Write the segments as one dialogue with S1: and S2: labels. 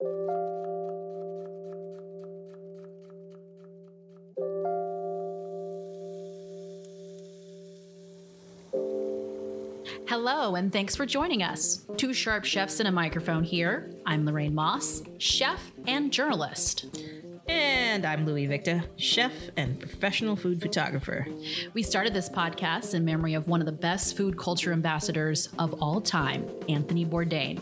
S1: Hello, and thanks for joining us. Two sharp chefs and a microphone here. I'm Lorraine Moss, chef and journalist.
S2: And I'm Louis Victa, chef and professional food photographer.
S1: We started this podcast in memory of one of the best food culture ambassadors of all time, Anthony Bourdain.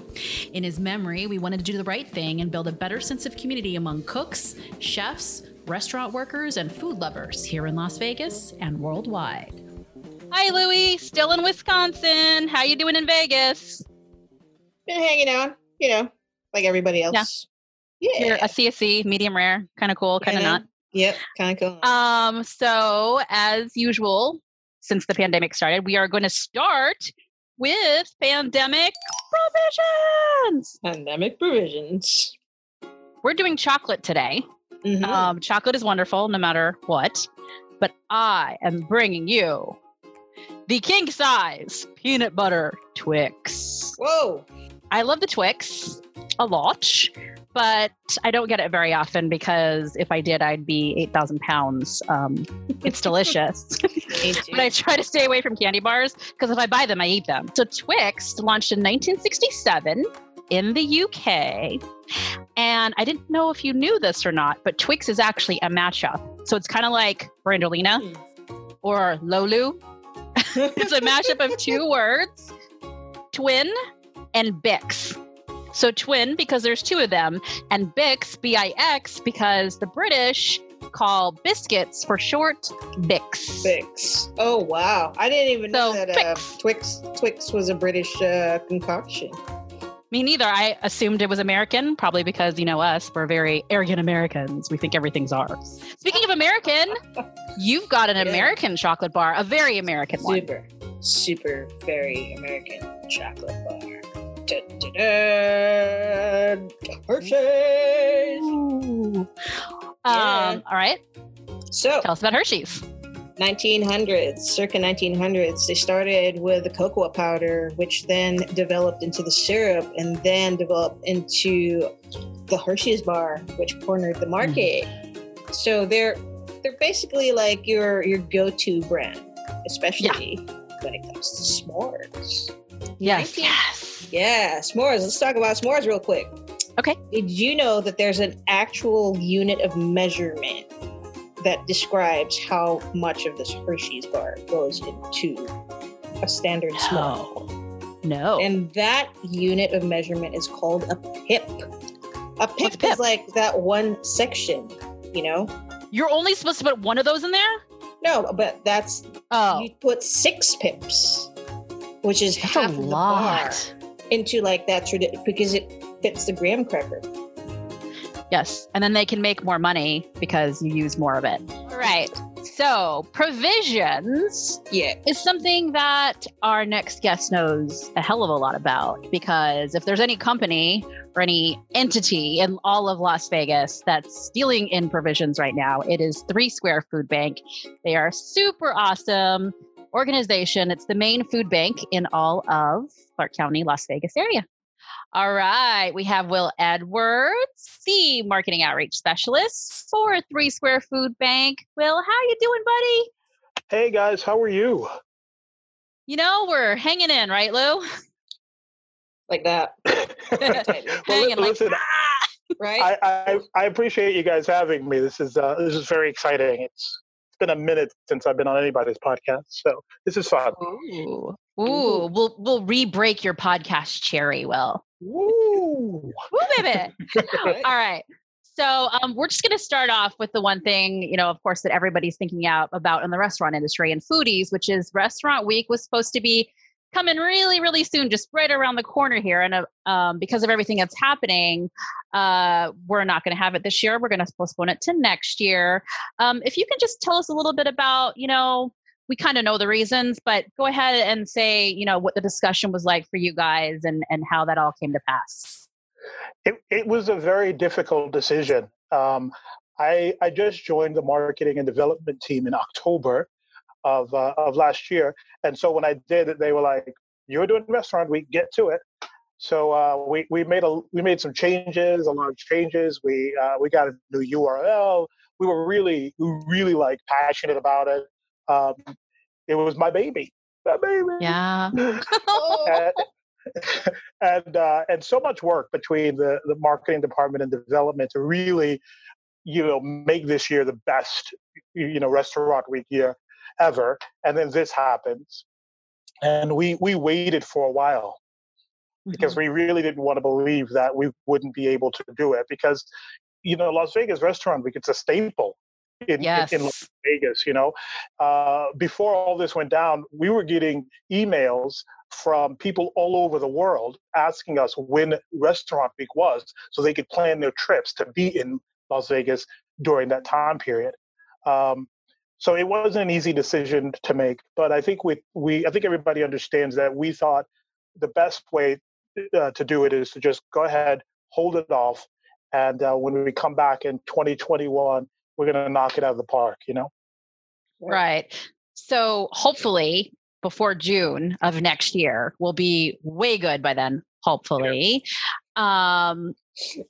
S1: In his memory, we wanted to do the right thing and build a better sense of community among cooks, chefs, restaurant workers, and food lovers here in Las Vegas and worldwide.
S3: Hi, Louie. Still in Wisconsin. How you doing in Vegas?
S4: Been hanging out, you know, like everybody else.
S3: Yeah. You're a CSC, medium rare, kind of cool, kind of not.
S4: Yep, kind of
S3: cool. Um, so as usual, since the pandemic started, we are going to start with pandemic provisions.
S4: Pandemic provisions.
S3: We're doing chocolate today. Mm-hmm. Um, chocolate is wonderful no matter what, but I am bringing you the king size peanut butter Twix.
S4: Whoa.
S3: I love the Twix a lot, but I don't get it very often because if I did, I'd be 8,000 pounds. Um, it's delicious. but I try to stay away from candy bars because if I buy them, I eat them. So Twix launched in 1967 in the UK. And I didn't know if you knew this or not, but Twix is actually a matchup. So it's kind of like Brangelina mm. or Lolu it's a mashup of two words twin and Bix. So twin because there's two of them, and Bix, B I X, because the British call biscuits for short Bix.
S4: Bix. Oh wow! I didn't even so, know that uh, Twix Twix was a British uh, concoction.
S3: Me neither. I assumed it was American, probably because you know us, we're very arrogant Americans. We think everything's ours. Speaking of American, you've got an yeah. American chocolate bar, a very American
S4: one. Super, super, very American chocolate bar. Hershey's.
S3: Um, all right.
S4: So
S3: tell us about Hershey's.
S4: 1900s, circa 1900s, they started with the cocoa powder, which then developed into the syrup and then developed into the Hershey's bar, which cornered the market. Mm. So they're they're basically like your your go-to brand, especially yeah. when it comes to s'mores.
S3: Yes. 19- yes.
S4: Yeah, s'mores. Let's talk about s'mores real quick.
S3: Okay.
S4: Did you know that there's an actual unit of measurement that describes how much of this Hershey's bar goes into a standard no.
S3: small. No.
S4: And that unit of measurement is called a pip. A pip, pip, is like that one section, you know?
S3: You're only supposed to put one of those in there?
S4: No, but that's oh. you put six pips, which is that's half a lot. Into like that tradition because it fits the graham cracker.
S3: Yes. And then they can make more money because you use more of it. All right. So, provisions
S4: yeah.
S3: is something that our next guest knows a hell of a lot about because if there's any company or any entity in all of Las Vegas that's dealing in provisions right now, it is Three Square Food Bank. They are super awesome organization. It's the main food bank in all of Clark County, Las Vegas area. All right. We have Will Edwards, the marketing outreach specialist for Three Square Food Bank. Will, how you doing, buddy?
S5: Hey guys, how are you?
S3: You know, we're hanging in, right, Lou?
S4: Like that.
S3: hanging well, listen, like ah!
S4: right?
S5: I, I, I appreciate you guys having me. This is uh, this is very exciting. It's it's been a minute since I've been on anybody's podcast, so this is fun.
S3: Ooh, Ooh. we'll we'll re-break your podcast cherry, Will.
S5: Woo!
S3: Woo, baby. All right. So um, we're just going to start off with the one thing, you know, of course, that everybody's thinking out about in the restaurant industry and foodies, which is Restaurant Week was supposed to be coming really, really soon, just right around the corner here. And uh, um, because of everything that's happening, uh, we're not going to have it this year. We're going to postpone it to next year. Um, if you can just tell us a little bit about, you know, we kind of know the reasons, but go ahead and say, you know, what the discussion was like for you guys and, and how that all came to pass.
S5: It, it was a very difficult decision. Um, I, I just joined the marketing and development team in October of, uh, of last year. And so when I did it, they were like, you're doing restaurant week, get to it. So uh, we we made a we made some changes, a lot of changes. We uh, we got a new URL. We were really really like passionate about it. Um, it was my baby, my baby.
S3: Yeah.
S5: and and, uh, and so much work between the the marketing department and development to really, you know, make this year the best you know restaurant week year ever. And then this happens, and we we waited for a while because mm-hmm. we really didn't want to believe that we wouldn't be able to do it because you know las vegas restaurant week it's a staple in,
S3: yes.
S5: in, in, las vegas you know uh, before all this went down we were getting emails from people all over the world asking us when restaurant week was so they could plan their trips to be in las vegas during that time period um, so it wasn't an easy decision to make but i think we, we i think everybody understands that we thought the best way uh, to do it is to just go ahead, hold it off, and uh, when we come back in 2021, we're going to knock it out of the park. You know.
S3: Right. So hopefully before June of next year, we'll be way good by then. Hopefully. Um,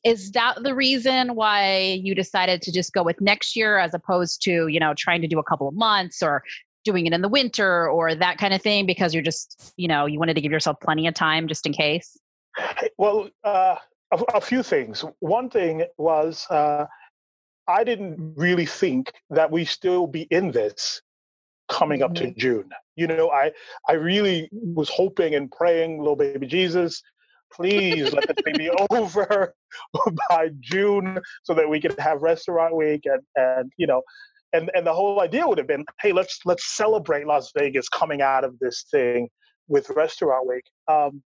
S3: is that the reason why you decided to just go with next year as opposed to you know trying to do a couple of months or doing it in the winter or that kind of thing because you're just you know you wanted to give yourself plenty of time just in case?
S5: Well uh, a, a, few things. One thing was uh, i didn't really think that we still be in this coming up mm-hmm. to june. You know i i really was hoping and praying little baby jesus please let this be over by june so that we can have restaurant week and and you know and and the whole idea would have been, hey, let's let's celebrate Las Vegas coming out of this thing with Restaurant Week. Um,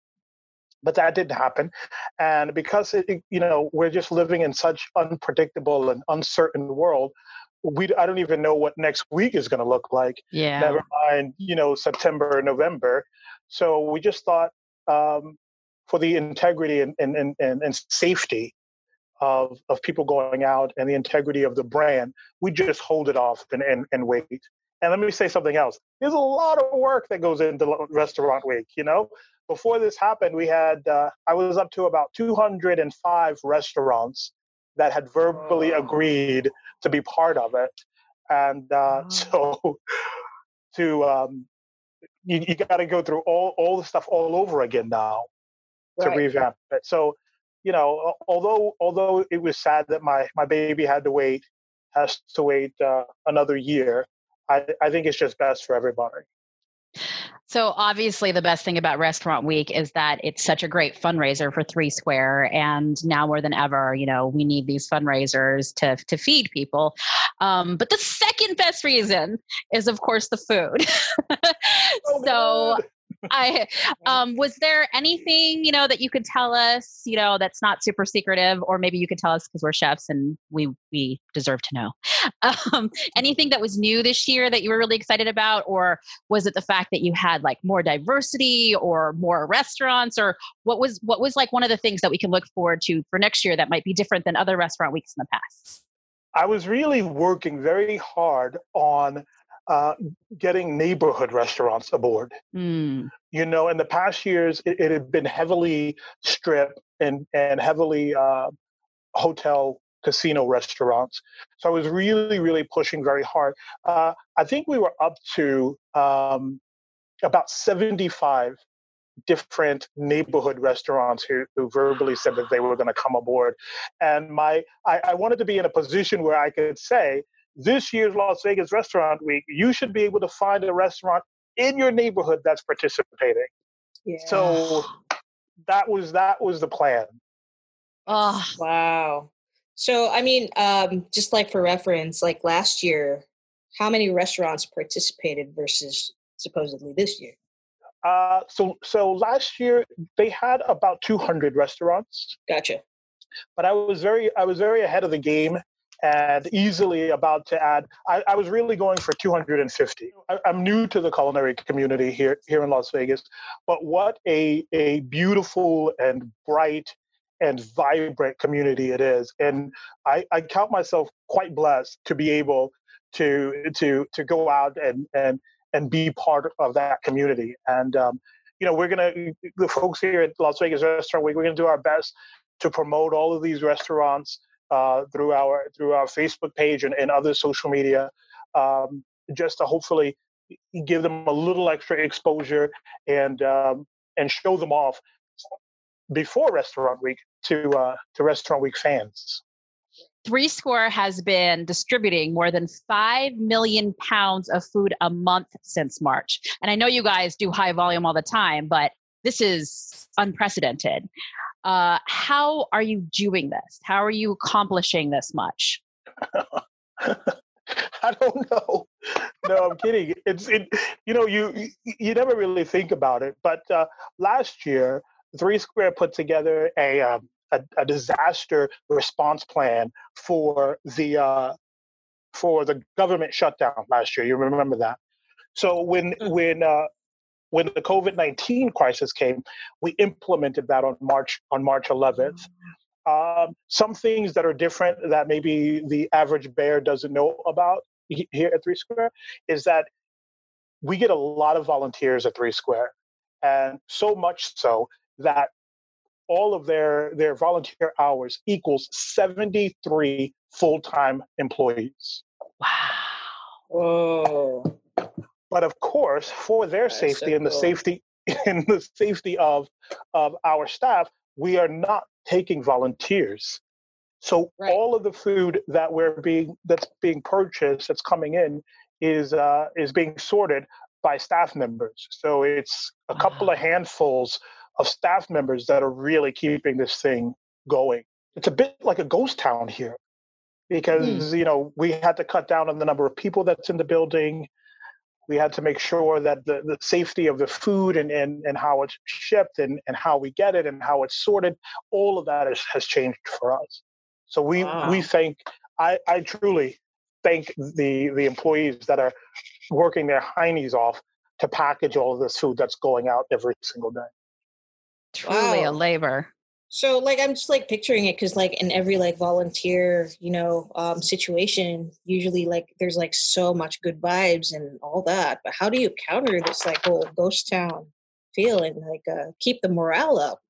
S5: but that didn't happen, and because it, you know we're just living in such unpredictable and uncertain world, we I don't even know what next week is going to look like.
S3: Yeah.
S5: Never mind, you know, September, November. So we just thought um, for the integrity and, and, and, and safety of, of people going out and the integrity of the brand, we just hold it off and, and, and wait. And let me say something else. There's a lot of work that goes into restaurant week. You know, before this happened, we had uh, I was up to about 205 restaurants that had verbally oh. agreed to be part of it, and uh, oh. so to um, you, you got to go through all all the stuff all over again now right. to revamp it. So you know, although although it was sad that my my baby had to wait, has to wait uh, another year, I I think it's just best for everybody.
S3: So obviously, the best thing about Restaurant Week is that it's such a great fundraiser for Three Square, and now more than ever, you know, we need these fundraisers to to feed people. Um, but the second best reason is, of course, the food. so I um, was there anything you know that you could tell us, you know, that's not super secretive, or maybe you could tell us because we're chefs and we we deserve to know. Um, anything that was new this year that you were really excited about, or was it the fact that you had like more diversity or more restaurants, or what was what was like one of the things that we can look forward to for next year that might be different than other restaurant weeks in the past?
S5: I was really working very hard on uh, getting neighborhood restaurants aboard. Mm. You know, in the past years, it, it, had been heavily strip and and heavily uh, hotel casino restaurants. So I was really, really pushing very hard. Uh, I think we were up to um, about 75 different neighborhood restaurants who, who verbally said that they were going to come aboard. And my I, I wanted to be in a position where I could say, this year's Las Vegas Restaurant Week, you should be able to find a restaurant in your neighborhood that's participating. Yeah. So that was that was the plan.
S4: Oh wow. So I mean, um, just like for reference, like last year, how many restaurants participated versus supposedly this year?
S5: Uh, so so last year they had about 200 restaurants.
S4: Gotcha.
S5: But I was very I was very ahead of the game and easily about to add. I, I was really going for 250. I, am new to the culinary community here here in Las Vegas, but what a a beautiful and bright and vibrant community it is, and I, I count myself quite blessed to be able to to to go out and and and be part of that community. And um, you know, we're gonna the folks here at Las Vegas Restaurant Week, we're gonna do our best to promote all of these restaurants uh, through our through our Facebook page and, and other social media, um, just to hopefully give them a little extra exposure and um, and show them off before Restaurant Week to uh, to Restaurant Week fans.
S3: Three Square has been distributing more than 5 million pounds of food a month since March. And I know you guys do high volume all the time, but this is unprecedented. Uh, how are you doing this? How are you accomplishing this much?
S5: I don't know. No, I'm kidding. It's it. You know, you you never really think about it. But uh, last year, Three Square put together a um, a, a, disaster response plan for the uh, for the government shutdown last year. You remember that? So when mm. when uh, when the COVID nineteen crisis came, we implemented that on March on March 11th. Um, some things that are different that maybe the average bear doesn't know about here at Three Square is that we get a lot of volunteers at Three Square, and so much so that all of their their volunteer hours equals 73 full-time employees.
S3: Wow.
S4: Whoa.
S5: But of course, for their That's safety so and the safety and the safety of of our staff, we are not taking volunteers. So right. all of the food that we're being that's being purchased, that's coming in, is uh, is being sorted by staff members. So it's a couple of handfuls of staff members that are really keeping this thing going. It's a bit like a ghost town here because, mm. you know, we had to cut down on the number of people that's in the building. We had to make sure that the, the safety of the food and, and, and how it's shipped and, and how we get it and how it's sorted, all of that is, has changed for us. So we, wow. we thank, I, I truly thank the, the employees that are working their heinies off to package all of this food that's going out every single day.
S3: Truly wow. a labor.
S4: So like I'm just like picturing it because like in every like volunteer, you know, um situation, usually like there's like so much good vibes and all that. But how do you counter this like whole ghost town feeling? Like uh keep the morale up?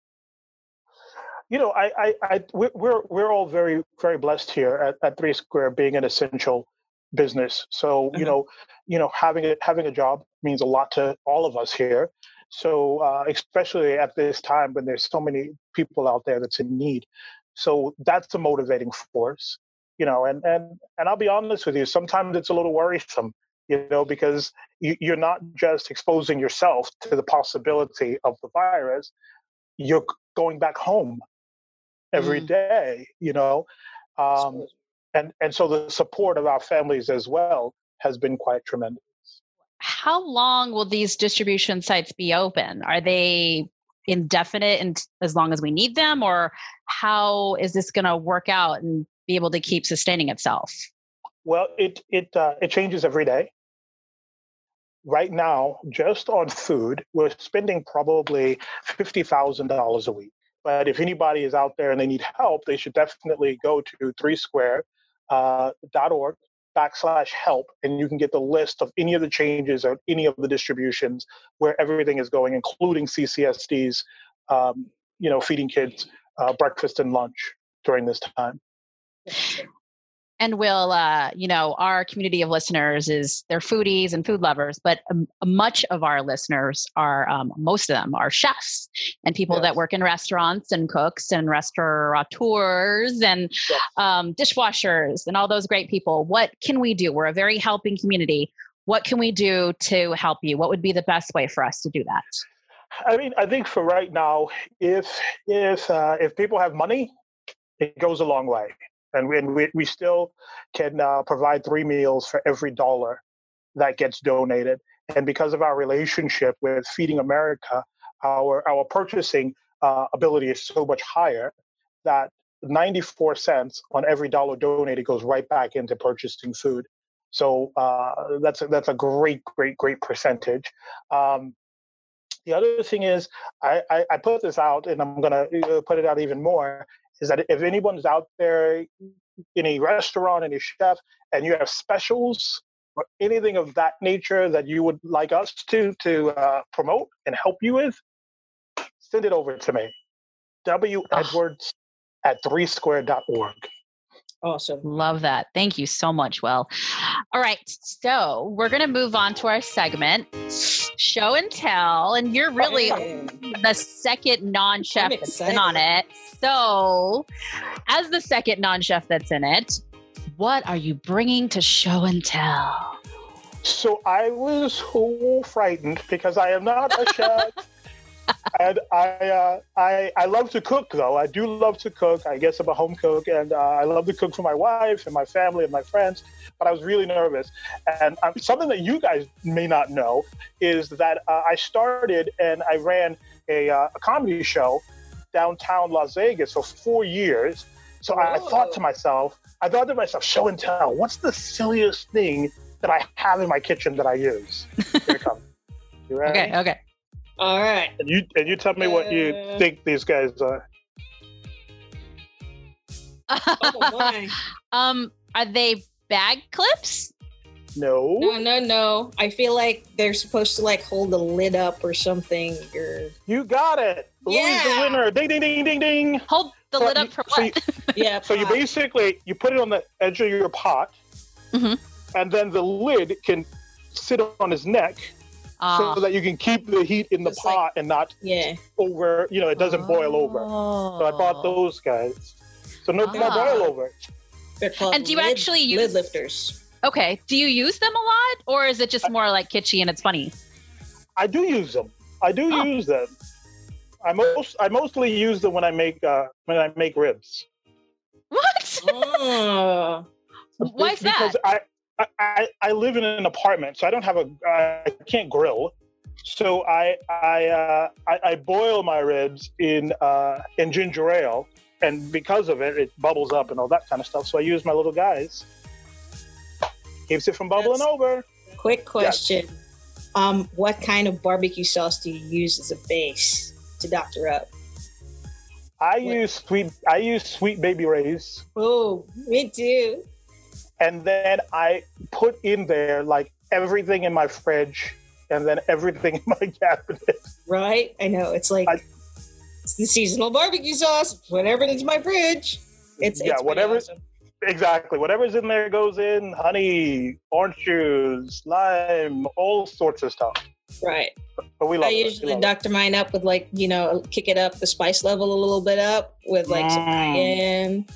S5: You know, I, I, I we're we're all very very blessed here at, at Three Square being an essential business. So mm-hmm. you know, you know, having a having a job means a lot to all of us here. So uh, especially at this time when there's so many people out there that's in need, so that's a motivating force, you know. And and and I'll be honest with you, sometimes it's a little worrisome, you know, because you, you're not just exposing yourself to the possibility of the virus, you're going back home every mm. day, you know. Um, and and so the support of our families as well has been quite tremendous
S3: how long will these distribution sites be open? Are they indefinite and as long as we need them, or how is this going to work out and be able to keep sustaining itself?
S5: Well, it it uh, it changes every day. Right now, just on food, we're spending probably fifty thousand dollars a week. But if anybody is out there and they need help, they should definitely go to three square uh, .org backslash help and you can get the list of any of the changes or any of the distributions where everything is going including ccsd's um, you know feeding kids uh, breakfast and lunch during this time
S3: and will uh, you know our community of listeners is they're foodies and food lovers but um, much of our listeners are um, most of them are chefs and people yes. that work in restaurants and cooks and restaurateurs and yes. um, dishwashers and all those great people. What can we do? We're a very helping community. What can we do to help you? What would be the best way for us to do that?
S5: I mean i think for right now if if uh, if people have money it goes a long way and we, and we, we still can uh, provide three meals for every dollar that gets donated. And because of our relationship with Feeding America, our our purchasing uh, ability is so much higher that 94 cents on every dollar donated goes right back into purchasing food. So uh, that's a, that's a great, great, great percentage. Um, the other thing is, I, I, I, put this out, and I'm going to uh, put it out even more is that if anyone's out there in a restaurant, any chef, and you have specials or anything of that nature that you would like us to to uh, promote and help you with, send it over to me. W Edwards at threesquare.org.
S4: Awesome.
S3: Love that. Thank you so much, Will. All right. So we're going to move on to our segment, show and tell. And you're really the second non chef
S4: I'm
S3: that's been on it. So, as the second non chef that's in it, what are you bringing to show and tell?
S5: So I was so frightened because I am not a chef. and I, uh, I, I love to cook though. I do love to cook. I guess I'm a home cook, and uh, I love to cook for my wife and my family and my friends. But I was really nervous, and um, something that you guys may not know is that uh, I started and I ran a, uh, a comedy show downtown Las Vegas for four years. So I, I thought to myself, I thought to myself, show and tell. What's the silliest thing that I have in my kitchen that I use? Here it comes. You ready?
S3: Okay. Okay.
S4: All right.
S5: And you and you tell me what you
S4: Uh,
S5: think these guys are.
S4: Oh
S3: um, are they bag clips?
S5: No.
S4: No, no, no. I feel like they're supposed to like hold the lid up or something. Or
S5: You got it. Louis the
S4: Yeah.
S5: winner. Ding ding ding ding ding.
S3: Hold the
S5: So
S3: lid up for
S5: so
S3: what?
S5: you-
S4: yeah.
S5: So you basically you put it on the edge of your pot,
S3: Mhm.
S5: and then the lid can sit on his neck
S3: Ah.
S5: so that you can keep the heat in the
S4: It's like-
S5: pot and not
S4: yeah.
S5: over. You know, it doesn't boil over. So I bought
S3: Oh.
S5: those guys. So no more
S3: Ah.
S5: boil over.
S4: They're called
S3: And do you
S4: lid,
S3: actually use-
S4: lid lifters?
S3: Okay. Do you use them a lot, or is it just more like kitschy and it's funny?
S5: I do use them. I do
S3: Oh.
S5: use them. I most I mostly use them when I make uh, when I make ribs.
S3: What?
S4: Oh.
S3: Why is that?
S5: because I, I- I I live in an apartment, so I don't have a I can't grill. So I I uh, I, I boil my ribs in uh, in ginger ale, and because of it, it bubbles up and all that kind of stuff. So I use my little guys. Keeps it from bubbling
S4: That's-
S5: over.
S4: Quick question. Um, what kind of barbecue sauce do you use as a base to doctor up?
S5: I
S4: What?
S5: use sweet I use Sweet Baby Ray's,
S4: Oh, me too.
S5: And then I put in there like everything in my fridge, and then everything in my cabinet.
S4: Right? I know. It's like
S5: I-
S4: it's the seasonal barbecue sauce. Whatever in my fridge. It's
S5: yeah,
S4: it's
S5: whatever.
S4: awesome.
S5: Exactly. Whatever's in there goes in. Honey, orange juice, lime, all sorts of stuff.
S4: Right.
S5: But we love
S4: I
S5: it.
S4: Usually
S5: love it.
S4: doctor mine up with like you know kick it up the spice level a little bit up with like some
S5: Mm.
S4: cayenne.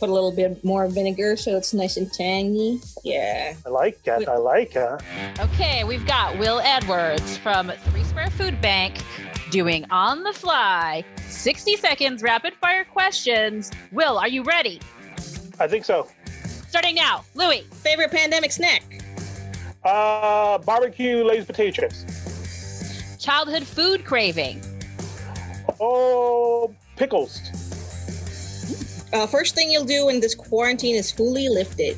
S4: Put a little bit more vinegar so it's nice and tangy. Yeah.
S5: I like it. I like it.
S3: Okay, we've got Will Edwards from Three Square Food Bank doing on the fly 60 seconds rapid fire questions. Will, are you ready?
S5: I think so.
S3: Starting now. Louis,
S4: Favorite pandemic snack?
S5: Uh, barbecue Lay's potato chips.
S3: childhood food craving.
S5: Oh, pickles.
S4: Uh, first thing you'll do when this quarantine is fully lifted.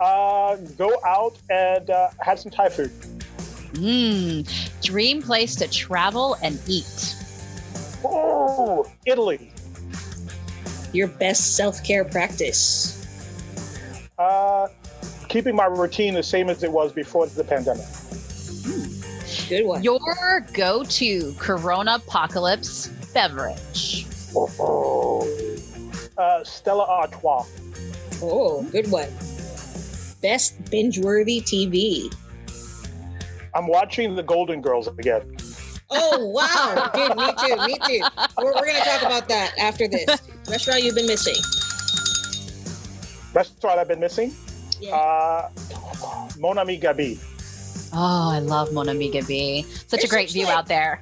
S5: Uh, go out and uh, have some Thai food.
S3: Mmm. Dream place to travel and eat.
S5: Oh, Italy.
S4: Your best self care practice.
S5: Uh, keeping my routine the same as it was before the pandemic.
S4: Good one.
S3: Your go to Corona Apocalypse beverage.
S5: Oh, uh, Stella Artois.
S4: Oh, good one. Best binge worthy TV.
S5: I'm watching the Golden Girls again.
S4: Oh, wow. Dude, me too. Me too. We're, we're going to talk about that after this. Restaurant you've been missing.
S5: Restaurant I've been missing.
S4: Yeah.
S5: Uh, Mon Ami Gabi.
S3: Oh, I love Mon Ami Gabi. Such a great
S4: such,
S3: view
S4: like-
S3: out there.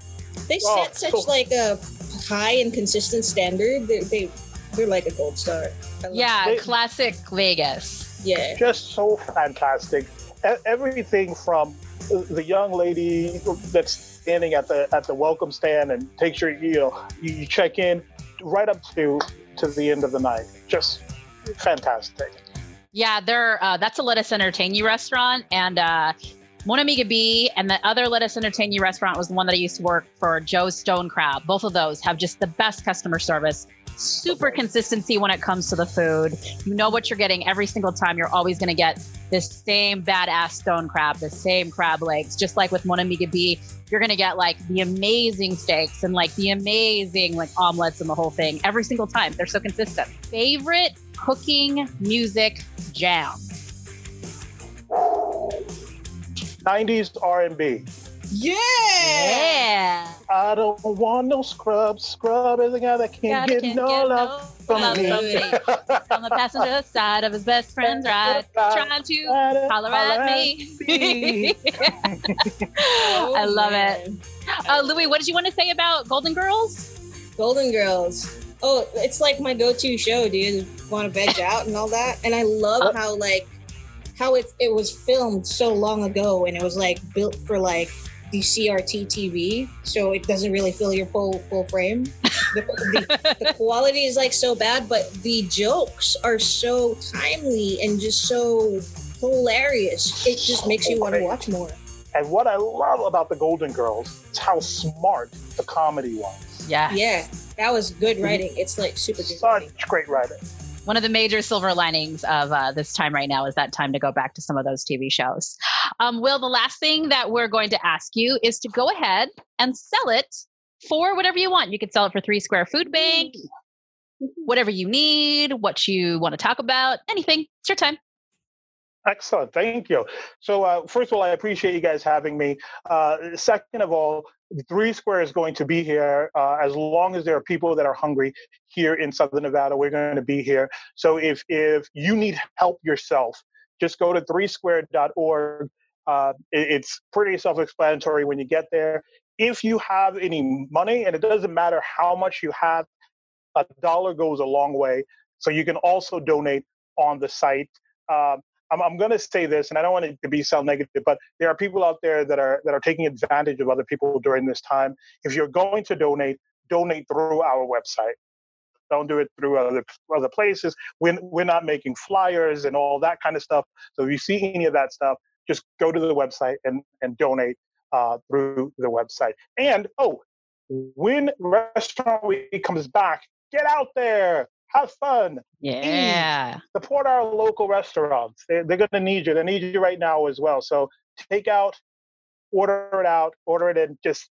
S4: they
S5: oh,
S4: set such
S5: so-
S4: like a high and consistent standard. They, they, they're like a gold star.
S3: Yeah,
S5: They-
S3: classic Vegas.
S4: Yeah.
S5: just so fantastic. E- Everything from the young lady that's standing at the at the welcome stand and takes your you know you check in right up to to the end of the night. Just fantastic.
S3: Yeah, they're uh, that's a Lettuce Entertain You restaurant, and uh, Mon Ami Gabi and the other Lettuce Entertain You restaurant was the one that I used to work for, Joe's Stone Crab. Both of those have just the best customer service super consistency when it comes to the food. You know what you're getting every single time. You're always going to get this same badass stone crab, the same crab legs, just like with Mon Ami Gabi. You're going to get like the amazing steaks and like the amazing like omelets and the whole thing every single time. They're so consistent. Favorite cooking music jam?
S5: 90s R&B.
S4: Yeah.
S3: Yeah.
S5: I don't want no scrub. Scrub is a guy that can't
S3: Gotta
S5: get
S3: can't
S5: no
S3: get
S5: love
S3: no
S5: from
S3: love
S5: me.
S3: from me. On the passenger side of his best friend's ride, trying to holler at me. I love it. Uh, Louis, what did you want to say about Golden Girls?
S4: Golden Girls. Oh, it's like my go-to show, dude. Want to veg out and all that. And I love how like how it it was filmed so long ago, and it was like built for like the CRT TV, so it doesn't really fill your full full frame. The, the, the quality is like so bad, but the jokes are so timely and just so hilarious. It just makes you want to watch more.
S5: And what I love about the Golden Girls is how smart the comedy was.
S3: Yeah.
S4: Yeah, that was good mm-hmm. writing. It's like super good. writing.
S5: Such great writing.
S3: One of the major silver linings of uh, this time right now is that time to go back to some of those TV shows. Um, Will, the last thing that we're going to ask you is to go ahead and sell it for whatever you want. You could sell it for Three Square Food Bank, whatever you need, what you want to talk about, anything. It's your time.
S5: Excellent. Thank you. So, uh, first of all, I appreciate you guys having me. Uh, second of all, Three Square is going to be here uh, as long as there are people that are hungry here in Southern Nevada. We're going to be here. So, if if you need help yourself, just go to threesquare.org. Uh, it, it's pretty self-explanatory when you get there. If you have any money, and it doesn't matter how much you have, a dollar goes a long way. So you can also donate on the site. Um, I'm, I'm going to say this, and I don't want it to be sound negative, but there are people out there that are that are taking advantage of other people during this time. If you're going to donate, donate through our website. Don't do it through other other places. We're we're not making flyers and all that kind of stuff. So if you see any of that stuff, just go to the website and and donate uh, through the website. And oh, when Restaurant Week comes back, get out there, have fun
S3: Yeah.
S5: support our local restaurants. They, they're going to need you. They need you right now as well. So take out, order it out, order it in. Just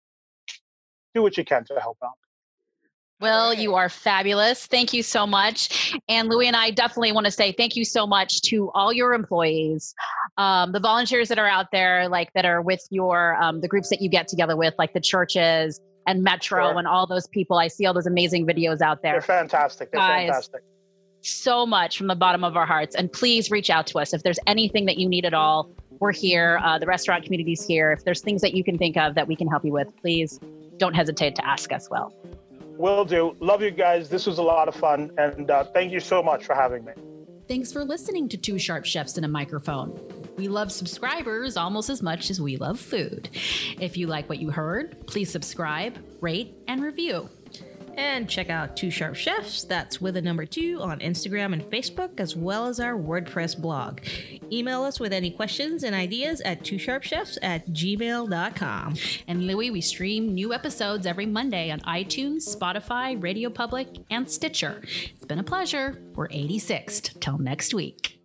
S5: do what you can to help out.
S3: Well, you are fabulous. Thank you so much. And Louie and I definitely want to say thank you so much to all your employees, um, the volunteers that are out there, like that are with your um, the groups that you get together with, like the churches and Metro
S5: Sure.
S3: and all those people. I see all those amazing videos out there.
S5: They're fantastic. They're
S3: Guys.
S5: fantastic.
S3: So much from the bottom of our hearts. And please reach out to us if there's anything that you need at all. We're here. Uh, the restaurant community's here. If there's things that you can think of that we can help you with, please don't hesitate to ask us. Well.
S5: Will do. Love you guys. This was a lot of fun. And uh, thank you so much for having me.
S1: Thanks for listening to Two Sharp Chefs and a Microphone. We love subscribers almost as much as we love food. If you like what you heard, please subscribe, rate, and review.
S2: And check out Two Sharp Chefs, that's with a number two, on Instagram and Facebook, as well as our WordPress blog. Email us with any questions and ideas at twosharpchefs at gmail.com.
S1: And Louie, we stream new episodes every Monday on iTunes, Spotify, Radio Public, and Stitcher. It's been a pleasure. We're 86th. Till next week.